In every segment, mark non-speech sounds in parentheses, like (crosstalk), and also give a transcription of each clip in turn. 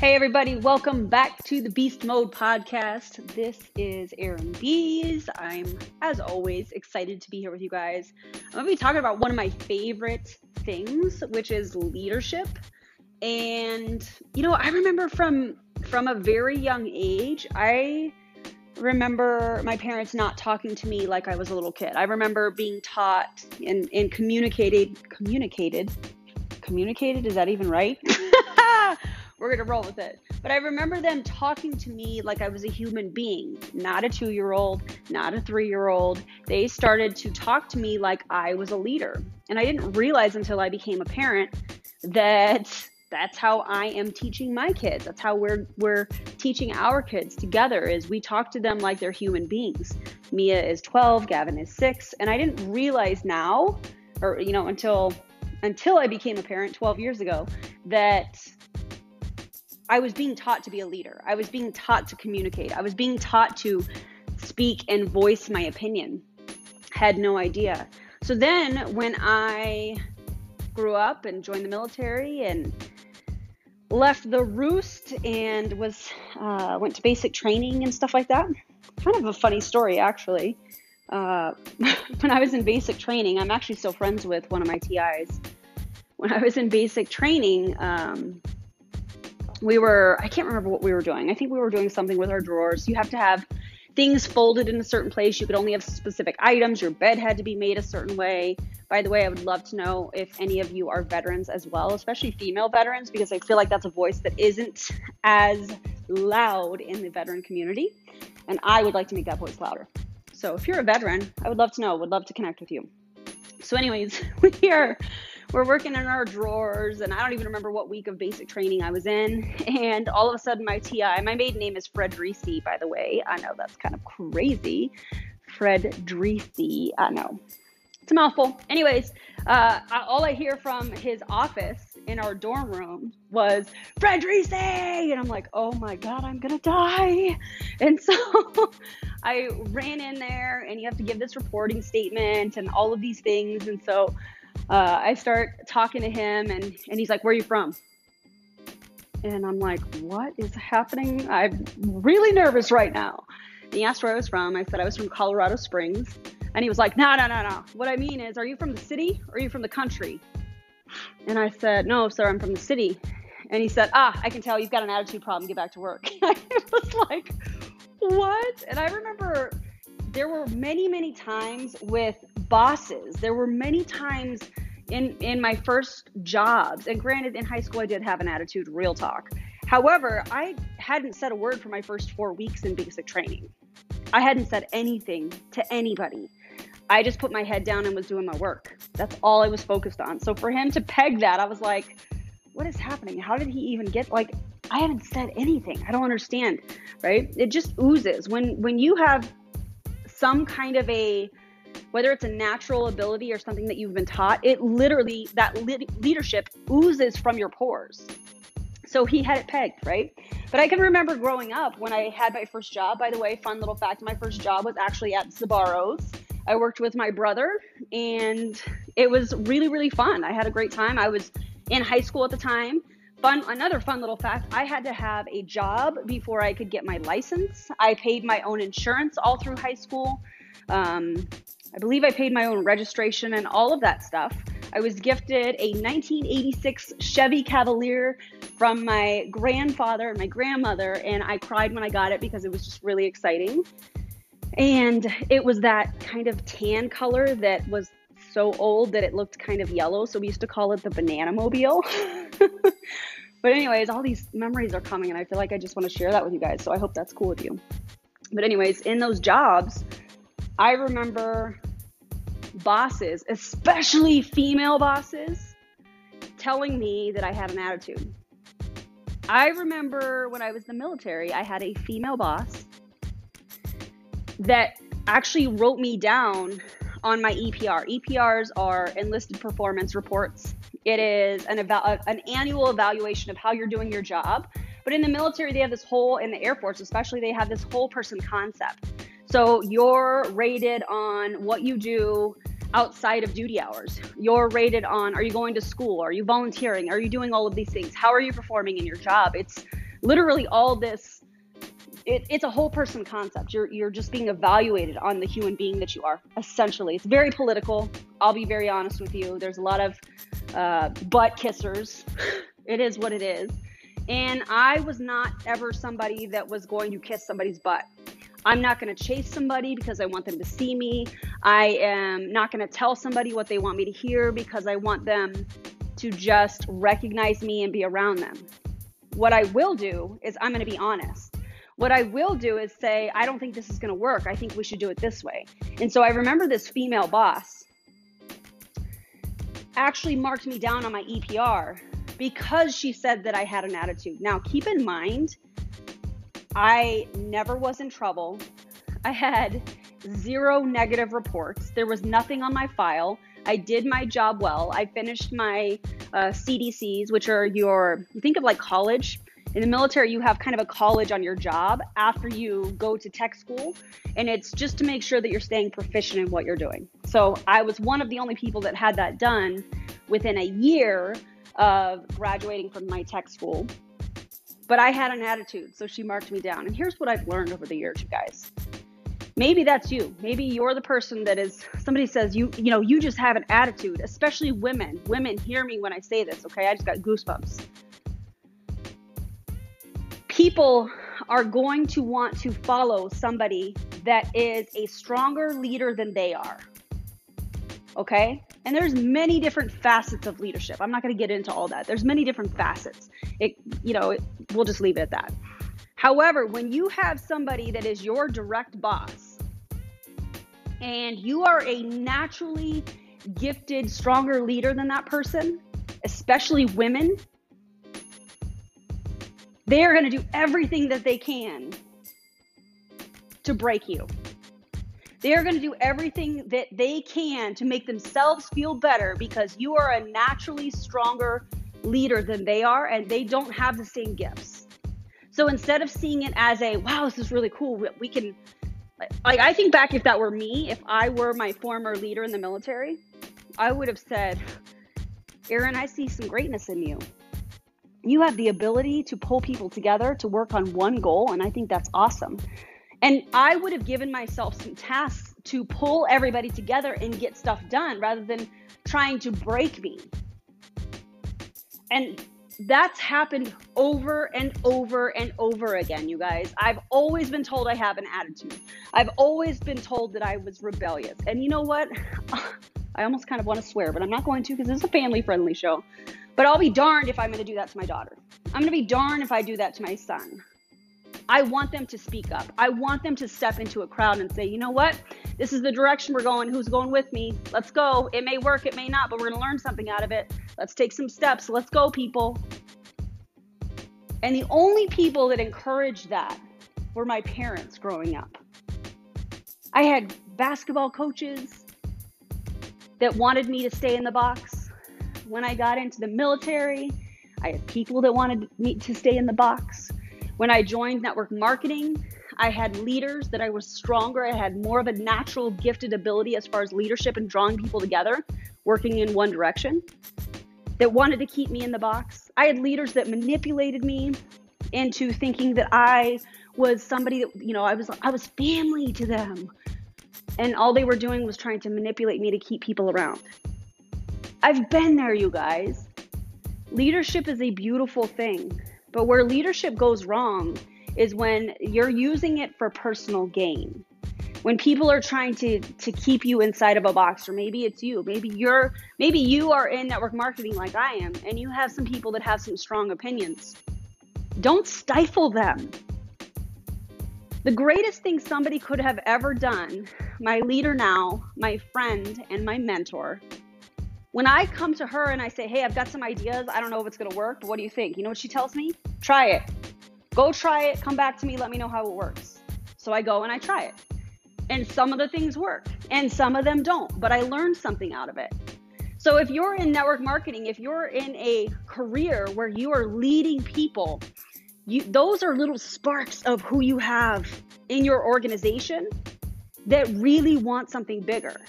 Hey, everybody, welcome back to the Biest Mode podcast. This is Erin Biest. I'm, as always, excited to be here with you guys. I'm going to be talking about one of my favorite things, which is leadership. And, you know, I remember from from a very young age, I remember my parents not talking to me like I was a little kid. I remember being taught and, and communicated, communicated, communicated, is that even right? (laughs) we're going to roll with it. But I remember them talking to me like I was a human being, not a two year old, not a three year old. They started to talk to me like I was a leader. And I didn't realize until I became a parent that that's how I am teaching my kids. That's how we're we're teaching our kids together is we talk to them like they're human beings. Mia is 12, Gavin is 6, and I didn't realize now or you know until until I became a parent 12 years ago that I was being taught to be a leader. I was being taught to communicate. I was being taught to speak and voice my opinion. Had no idea. So then when I grew up and joined the military and left the roost and was uh, went to basic training and stuff like that. Kind of a funny story, actually. Uh, (laughs) when I was in basic training, I'm actually still friends with one of my TIs. When I was in basic training, um, we were i can't remember what we were doing. I think we were doing something with our drawers. You have to have things folded in a certain place. You could only have specific items. Your bed had to be made a certain way. By the way i would love to know if any of you are veterans as well especially female veterans because i feel like that's a voice that isn't as loud in the veteran community. And i would like to make that voice louder. So if you're a veteran i would love to know. Would love to connect with you. So anyways (laughs) we are we're working in our drawers and i don't even remember what week of basic training i was in. (laughs) And all of a sudden my ti my maiden name is fredrici by the way. I know that's kind of crazy. Fredrici i know. It's a mouthful. Anyways uh, all i hear from his office in our dorm room was fredrici and i'm like oh my god i'm gonna die. (laughs) And so (laughs) i ran in there and you have to give this reporting statement and all of these things. And so uh, I start talking to him, and, and he's like, Where are you from? And I'm like, What is happening? I'm really nervous right now. And he asked where I was from. I said I was from Colorado Springs. And he was like, No, no, no, no. What I mean is, are you from the city or are you from the country? And I said, No, sir, I'm from the city. And he said, Ah, I can tell you've got an attitude problem. Get back to work. (laughs) I was like, What? And I remember there were many, many times with bosses. There were many times in in my first jobs, and granted, in high school I did have an attitude, real talk. However, I hadn't said a word for my first four weeks in basic training. I hadn't said anything to anybody. I just put my head down and was doing my work. That's all I was focused on. So for him to peg that, I was like, what is happening? How did he even get like I haven't said anything. I don't understand, right? It just oozes. When when you have some kind of a whether it's a natural ability or something that you've been taught, it literally, that leadership oozes from your pores. So he had it pegged, right? But I can remember growing up when I had my first job. By the way, fun little fact my first job was actually at Sbarro's. I worked with my brother and it was really, really fun. I had a great time. I was in high school at the time. Fun, another fun little fact I had to have a job before I could get my license. I paid my own insurance all through high school. Um, I believe I paid my own registration and all of that stuff. I was gifted a 1986 Chevy Cavalier from my grandfather and my grandmother, and I cried when I got it because it was just really exciting. And it was that kind of tan color that was so old that it looked kind of yellow, so we used to call it the banana mobile. (laughs) but, anyways, all these memories are coming, and I feel like I just want to share that with you guys, so I hope that's cool with you. But, anyways, in those jobs, I remember bosses, especially female bosses, telling me that I had an attitude. I remember when I was in the military, I had a female boss that actually wrote me down on my EPR. EPRs are enlisted performance reports. It is an, eva- uh, an annual evaluation of how you're doing your job. But in the military, they have this whole, in the Air Force especially, they have this whole person concept. So you're rated on what you do outside of duty hours. You're rated on are you going to school? Are you volunteering? Are you doing all of these things? How are you performing in your job? It's literally all this it, it's a whole person concept. You're you're just being evaluated on the human being that you are. Essentially, it's very political. I'll be very honest with you. There's a lot of uh, butt kissers. (laughs) it is what it is. And I was not ever somebody that was going to kiss somebody's butt. I'm not going to chase somebody because I want them to see me. I am not going to tell somebody what they want me to hear because I want them to just recognize me and be around them. What I will do is I'm going to be honest. What I will do is say, I don't think this is going to work. I think we should do it this way. And so I remember this female boss actually marked me down on my EPR because she said that I had an attitude. Now, keep in mind, I never was in trouble. I had zero negative reports. There was nothing on my file. I did my job well. I finished my uh, CDCs, which are your, you think of like college. In the military, you have kind of a college on your job after you go to tech school, and it's just to make sure that you're staying proficient in what you're doing. So I was one of the only people that had that done within a year of graduating from my tech school. But I had an attitude, so she marked me down. And here's what I've learned over the years, you guys. Maybe that's you. Maybe you're the person that is somebody says you you know, you just have an attitude, especially women. Women hear me when I say this, okay? I just got goosebumps. People are going to want to follow somebody that is a stronger leader than they are. Okay? And there's many different facets of leadership. I'm not going to get into all that. There's many different facets. It, you know, it, we'll just leave it at that. However, when you have somebody that is your direct boss and you are a naturally gifted, stronger leader than that person, especially women, they are going to do everything that they can to break you. They are going to do everything that they can to make themselves feel better because you are a naturally stronger leader than they are and they don't have the same gifts. So instead of seeing it as a, wow, this is really cool, we can, like, I think back if that were me, if I were my former leader in the military, I would have said, "Erin, I see some greatness in you. You have the ability to pull people together to work on one goal, and I think that's awesome. And I would have given myself some tasks to pull everybody together and get stuff done rather than trying to break me. And that's happened over and over and over again, you guys. I've always been told I have an attitude. I've always been told that I was rebellious. And you know what? (laughs) I almost kind of want to swear, but I'm not going to because it's a family friendly show. But I'll be darned if I'm going to do that to my daughter. I'm going to be darned if I do that to my son. I want them to speak up. I want them to step into a crowd and say, you know what? This is the direction we're going. Who's going with me? Let's go. It may work, it may not, but we're going to learn something out of it. Let's take some steps. Let's go, people. And the only people that encouraged that were my parents growing up. I had basketball coaches that wanted me to stay in the box. When I got into the military, I had people that wanted me to stay in the box. When I joined network marketing, I had leaders that I was stronger. I had more of a natural gifted ability as far as leadership and drawing people together, working in one direction, that wanted to keep me in the box. I had leaders that manipulated me into thinking that I was somebody that, you know, I was I was family to them. And all they were doing was trying to manipulate me to keep people around. I've been there, you guys. Leadership is a beautiful thing. But where leadership goes wrong is when you're using it for personal gain. When people are trying to to keep you inside of a box or maybe it's you, maybe you're maybe you are in network marketing like I am and you have some people that have some strong opinions. Don't stifle them. The greatest thing somebody could have ever done, my leader now, my friend and my mentor, when I come to her and I say, Hey, I've got some ideas. I don't know if it's going to work, but what do you think? You know what she tells me? Try it. Go try it. Come back to me. Let me know how it works. So I go and I try it. And some of the things work and some of them don't, but I learned something out of it. So if you're in network marketing, if you're in a career where you are leading people, you, those are little sparks of who you have in your organization that really want something bigger.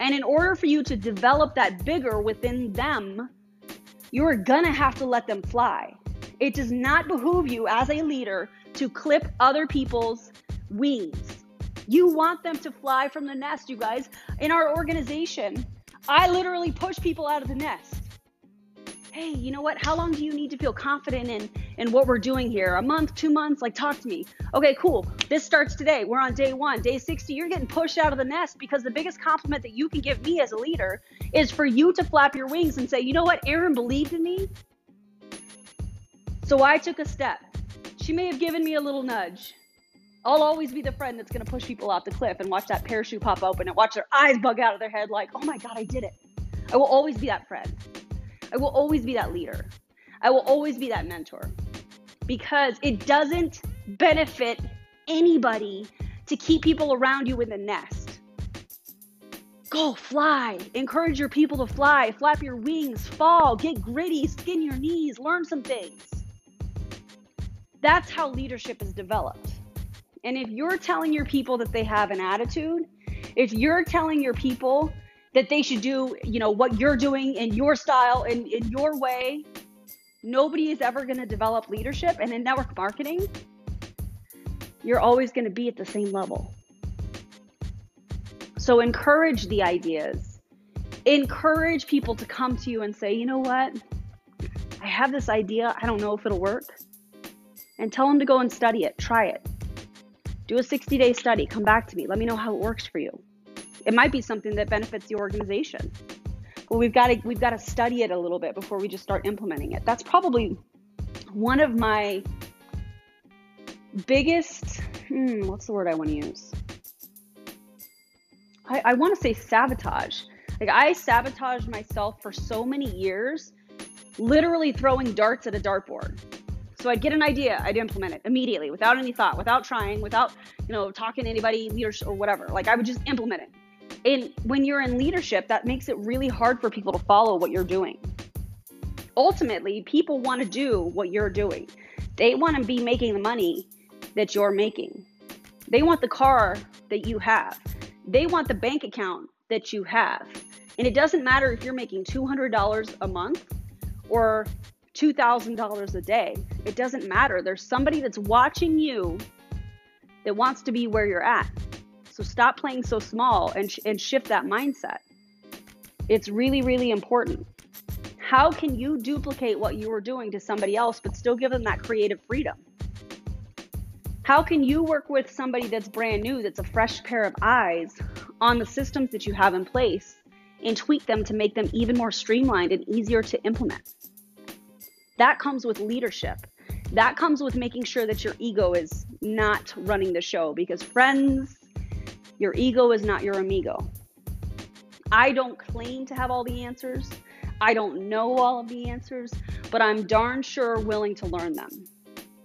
And in order for you to develop that bigger within them, you're gonna have to let them fly. It does not behoove you as a leader to clip other people's wings. You want them to fly from the nest, you guys. In our organization, I literally push people out of the nest. Hey, you know what? How long do you need to feel confident in in what we're doing here? A month, two months? Like, talk to me. Okay, cool. This starts today. We're on day one. Day 60, you're getting pushed out of the nest because the biggest compliment that you can give me as a leader is for you to flap your wings and say, you know what? Erin believed in me. So I took a step. She may have given me a little nudge. I'll always be the friend that's going to push people off the cliff and watch that parachute pop open and watch their eyes bug out of their head like, oh my God, I did it. I will always be that friend. I will always be that leader. I will always be that mentor because it doesn't benefit anybody to keep people around you in the nest. Go fly. Encourage your people to fly. Flap your wings. Fall. Get gritty. Skin your knees. Learn some things. That's how leadership is developed. And if you're telling your people that they have an attitude, if you're telling your people that they should do, you know, what you're doing in your style and in, in your way, nobody is ever going to develop leadership. And in network marketing, you're always going to be at the same level. So encourage the ideas. Encourage people to come to you and say, you know what? I have this idea. I don't know if it'll work and tell them to go and study it. Try it. Do a 60 day study. Come back to me. Let me know how it works for you. It might be something that benefits the organization. But we've got to we've got to study it a little bit before we just start implementing it. That's probably one of my biggest hmm, what's the word I want to use? I, I want to say sabotage. Like I sabotaged myself for so many years, literally throwing darts at a dartboard. So I'd get an idea, I'd implement it immediately without any thought, without trying, without, you know, talking to anybody, leaders or whatever. Like I would just implement it. And when you're in leadership, that makes it really hard for people to follow what you're doing. Ultimately, people want to do what you're doing. They want to be making the money that you're making. They want the car that you have. They want the bank account that you have. And it doesn't matter if you're making $200 a month or $2,000 a day. It doesn't matter. There's somebody that's watching you that wants to be where you're at. So stop playing so small and, sh- and shift that mindset. It's really, really important. How can you duplicate what you were doing to somebody else, but still give them that creative freedom? How can you work with somebody that's brand new, that's a fresh pair of eyes on the systems that you have in place and tweak them to make them even more streamlined and easier to implement? That comes with leadership. That comes with making sure that your ego is not running the show because, friends, your ego is not your amigo. I don't claim to have all the answers. I don't know all of the answers, but I'm darn sure willing to learn them.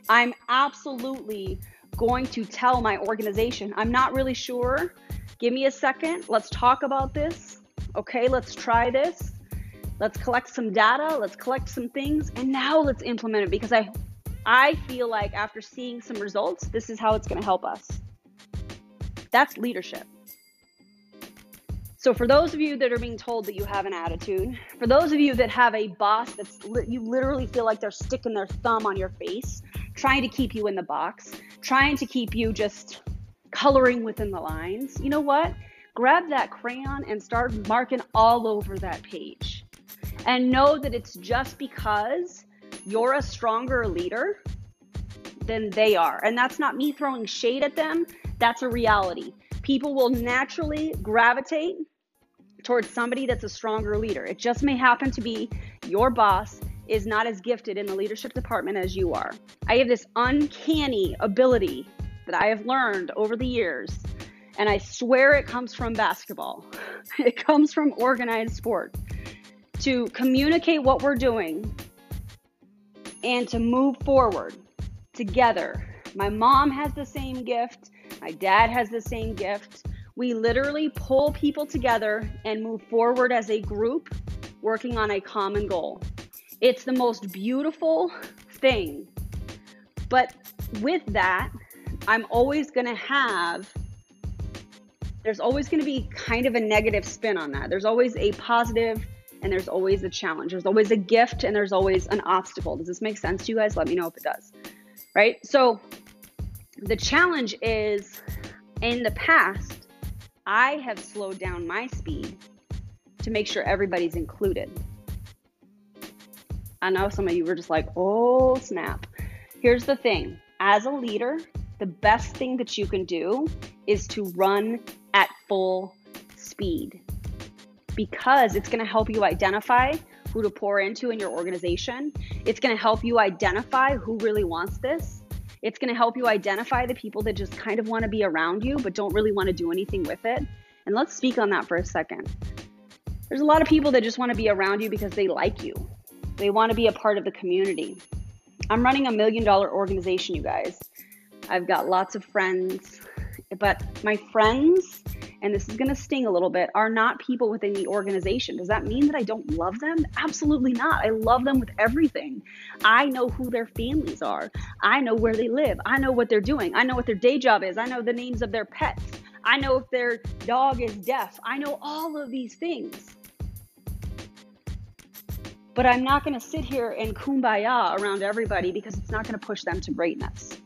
I'm absolutely going to tell my organization, I'm not really sure. Give me a second. Let's talk about this. Okay, let's try this. Let's collect some data, let's collect some things, and now let's implement it because I I feel like after seeing some results, this is how it's going to help us. That's leadership. So, for those of you that are being told that you have an attitude, for those of you that have a boss that's li- you literally feel like they're sticking their thumb on your face, trying to keep you in the box, trying to keep you just coloring within the lines, you know what? Grab that crayon and start marking all over that page and know that it's just because you're a stronger leader than they are. And that's not me throwing shade at them, that's a reality. People will naturally gravitate towards somebody that's a stronger leader. It just may happen to be your boss is not as gifted in the leadership department as you are. I have this uncanny ability that I have learned over the years, and I swear it comes from basketball. (laughs) It comes from organized sport to communicate what we're doing and to move forward together. My mom has the same gift, my dad has the same gift. We literally pull people together and move forward as a group working on a common goal. It's the most beautiful thing. But with that, I'm always going to have there's always going to be kind of a negative spin on that. There's always a positive and there's always a challenge. There's always a gift and there's always an obstacle. Does this make sense to you guys? Let me know if it does. Right? So the challenge is in the past, I have slowed down my speed to make sure everybody's included. I know some of you were just like, oh, snap. Here's the thing as a leader, the best thing that you can do is to run at full speed because it's going to help you identify who to pour into in your organization. It's going to help you identify who really wants this. It's going to help you identify the people that just kind of want to be around you but don't really want to do anything with it. And let's speak on that for a second. There's a lot of people that just want to be around you because they like you. They want to be a part of the community. I'm running a million dollar organization, you guys. I've got lots of friends, but my friends and this is going to sting a little bit, are not people within the organization. Does that mean that I don't love them? Absolutely not. I love them with everything. I know who their families are. I know where they live. I know what they're doing. I know what their day job is. I know the names of their pets. I know if their dog is deaf. I know all of these things. But I'm not going to sit here and kumbaya around everybody because it's not going to push them to greatness.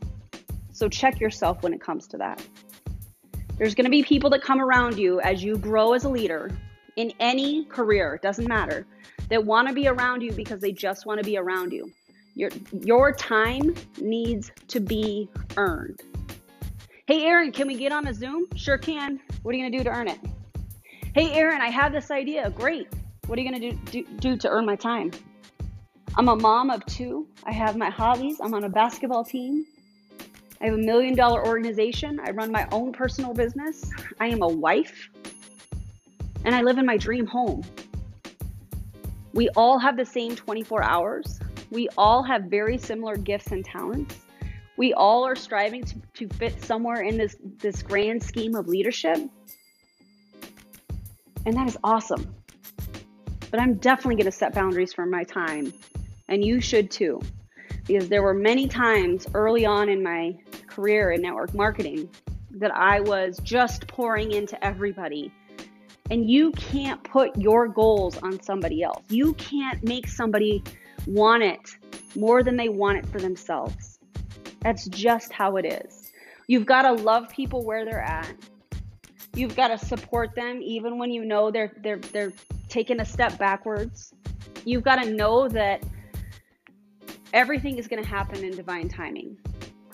So check yourself when it comes to that. There's going to be people that come around you as you grow as a leader in any career, doesn't matter, that want to be around you because they just want to be around you. Your your time needs to be earned. Hey Erin, can we get on a Zoom? Sure can. What are you going to do to earn it? Hey Erin, I have this idea. Great. What are you going to do, do, do to earn my time? I'm a mom of two. I have my hobbies. I'm on a basketball team. I have a million dollar organization. I run my own personal business. I am a wife. And I live in my dream home. We all have the same 24 hours. We all have very similar gifts and talents. We all are striving to, to fit somewhere in this, this grand scheme of leadership. And that is awesome. But I'm definitely going to set boundaries for my time. And you should too. Because there were many times early on in my career in network marketing that I was just pouring into everybody. And you can't put your goals on somebody else. You can't make somebody want it more than they want it for themselves. That's just how it is. You've got to love people where they're at. You've got to support them even when you know they're they're they're taking a step backwards. You've got to know that everything is going to happen in divine timing.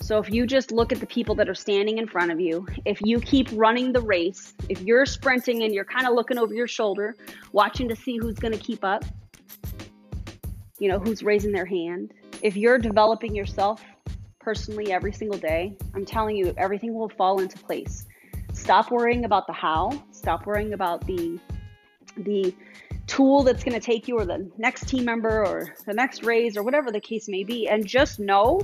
So if you just look at the people that are standing in front of you, if you keep running the race, if you're sprinting and you're kind of looking over your shoulder, watching to see who's going to keep up, you know, who's raising their hand, if you're developing yourself personally every single day, I'm telling you, everything will fall into place. Stop worrying about the how, stop worrying about the the tool that's going to take you or the next team member or the next raise or whatever the case may be and just know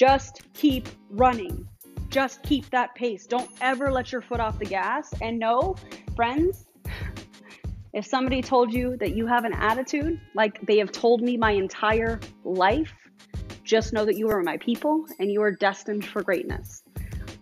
just keep running. Just keep that pace. Don't ever let your foot off the gas. And no, friends, if somebody told you that you have an attitude like they have told me my entire life, just know that you are my people and you are destined for greatness.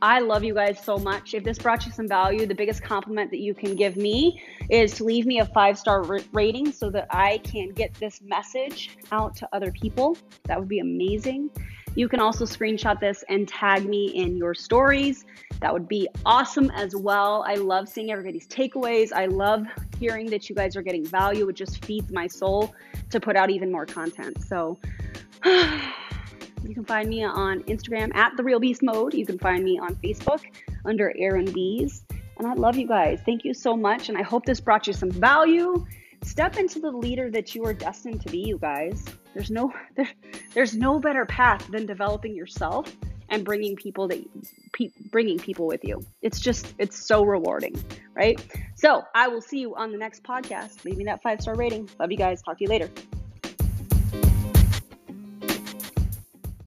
I love you guys so much. If this brought you some value, the biggest compliment that you can give me is to leave me a five star rating so that I can get this message out to other people. That would be amazing. You can also screenshot this and tag me in your stories. That would be awesome as well. I love seeing everybody's takeaways. I love hearing that you guys are getting value. It just feeds my soul to put out even more content. So, (sighs) you can find me on Instagram at The Real Beast Mode. You can find me on Facebook under Erin Biest. And I love you guys. Thank you so much. And I hope this brought you some value. Step into the leader that you are destined to be, you guys. There's no (laughs) there, there's no better path than developing yourself and bringing people that pe- bringing people with you. It's just it's so rewarding, right? So I will see you on the next podcast. Leave me that five star rating. Love you guys. Talk to you later.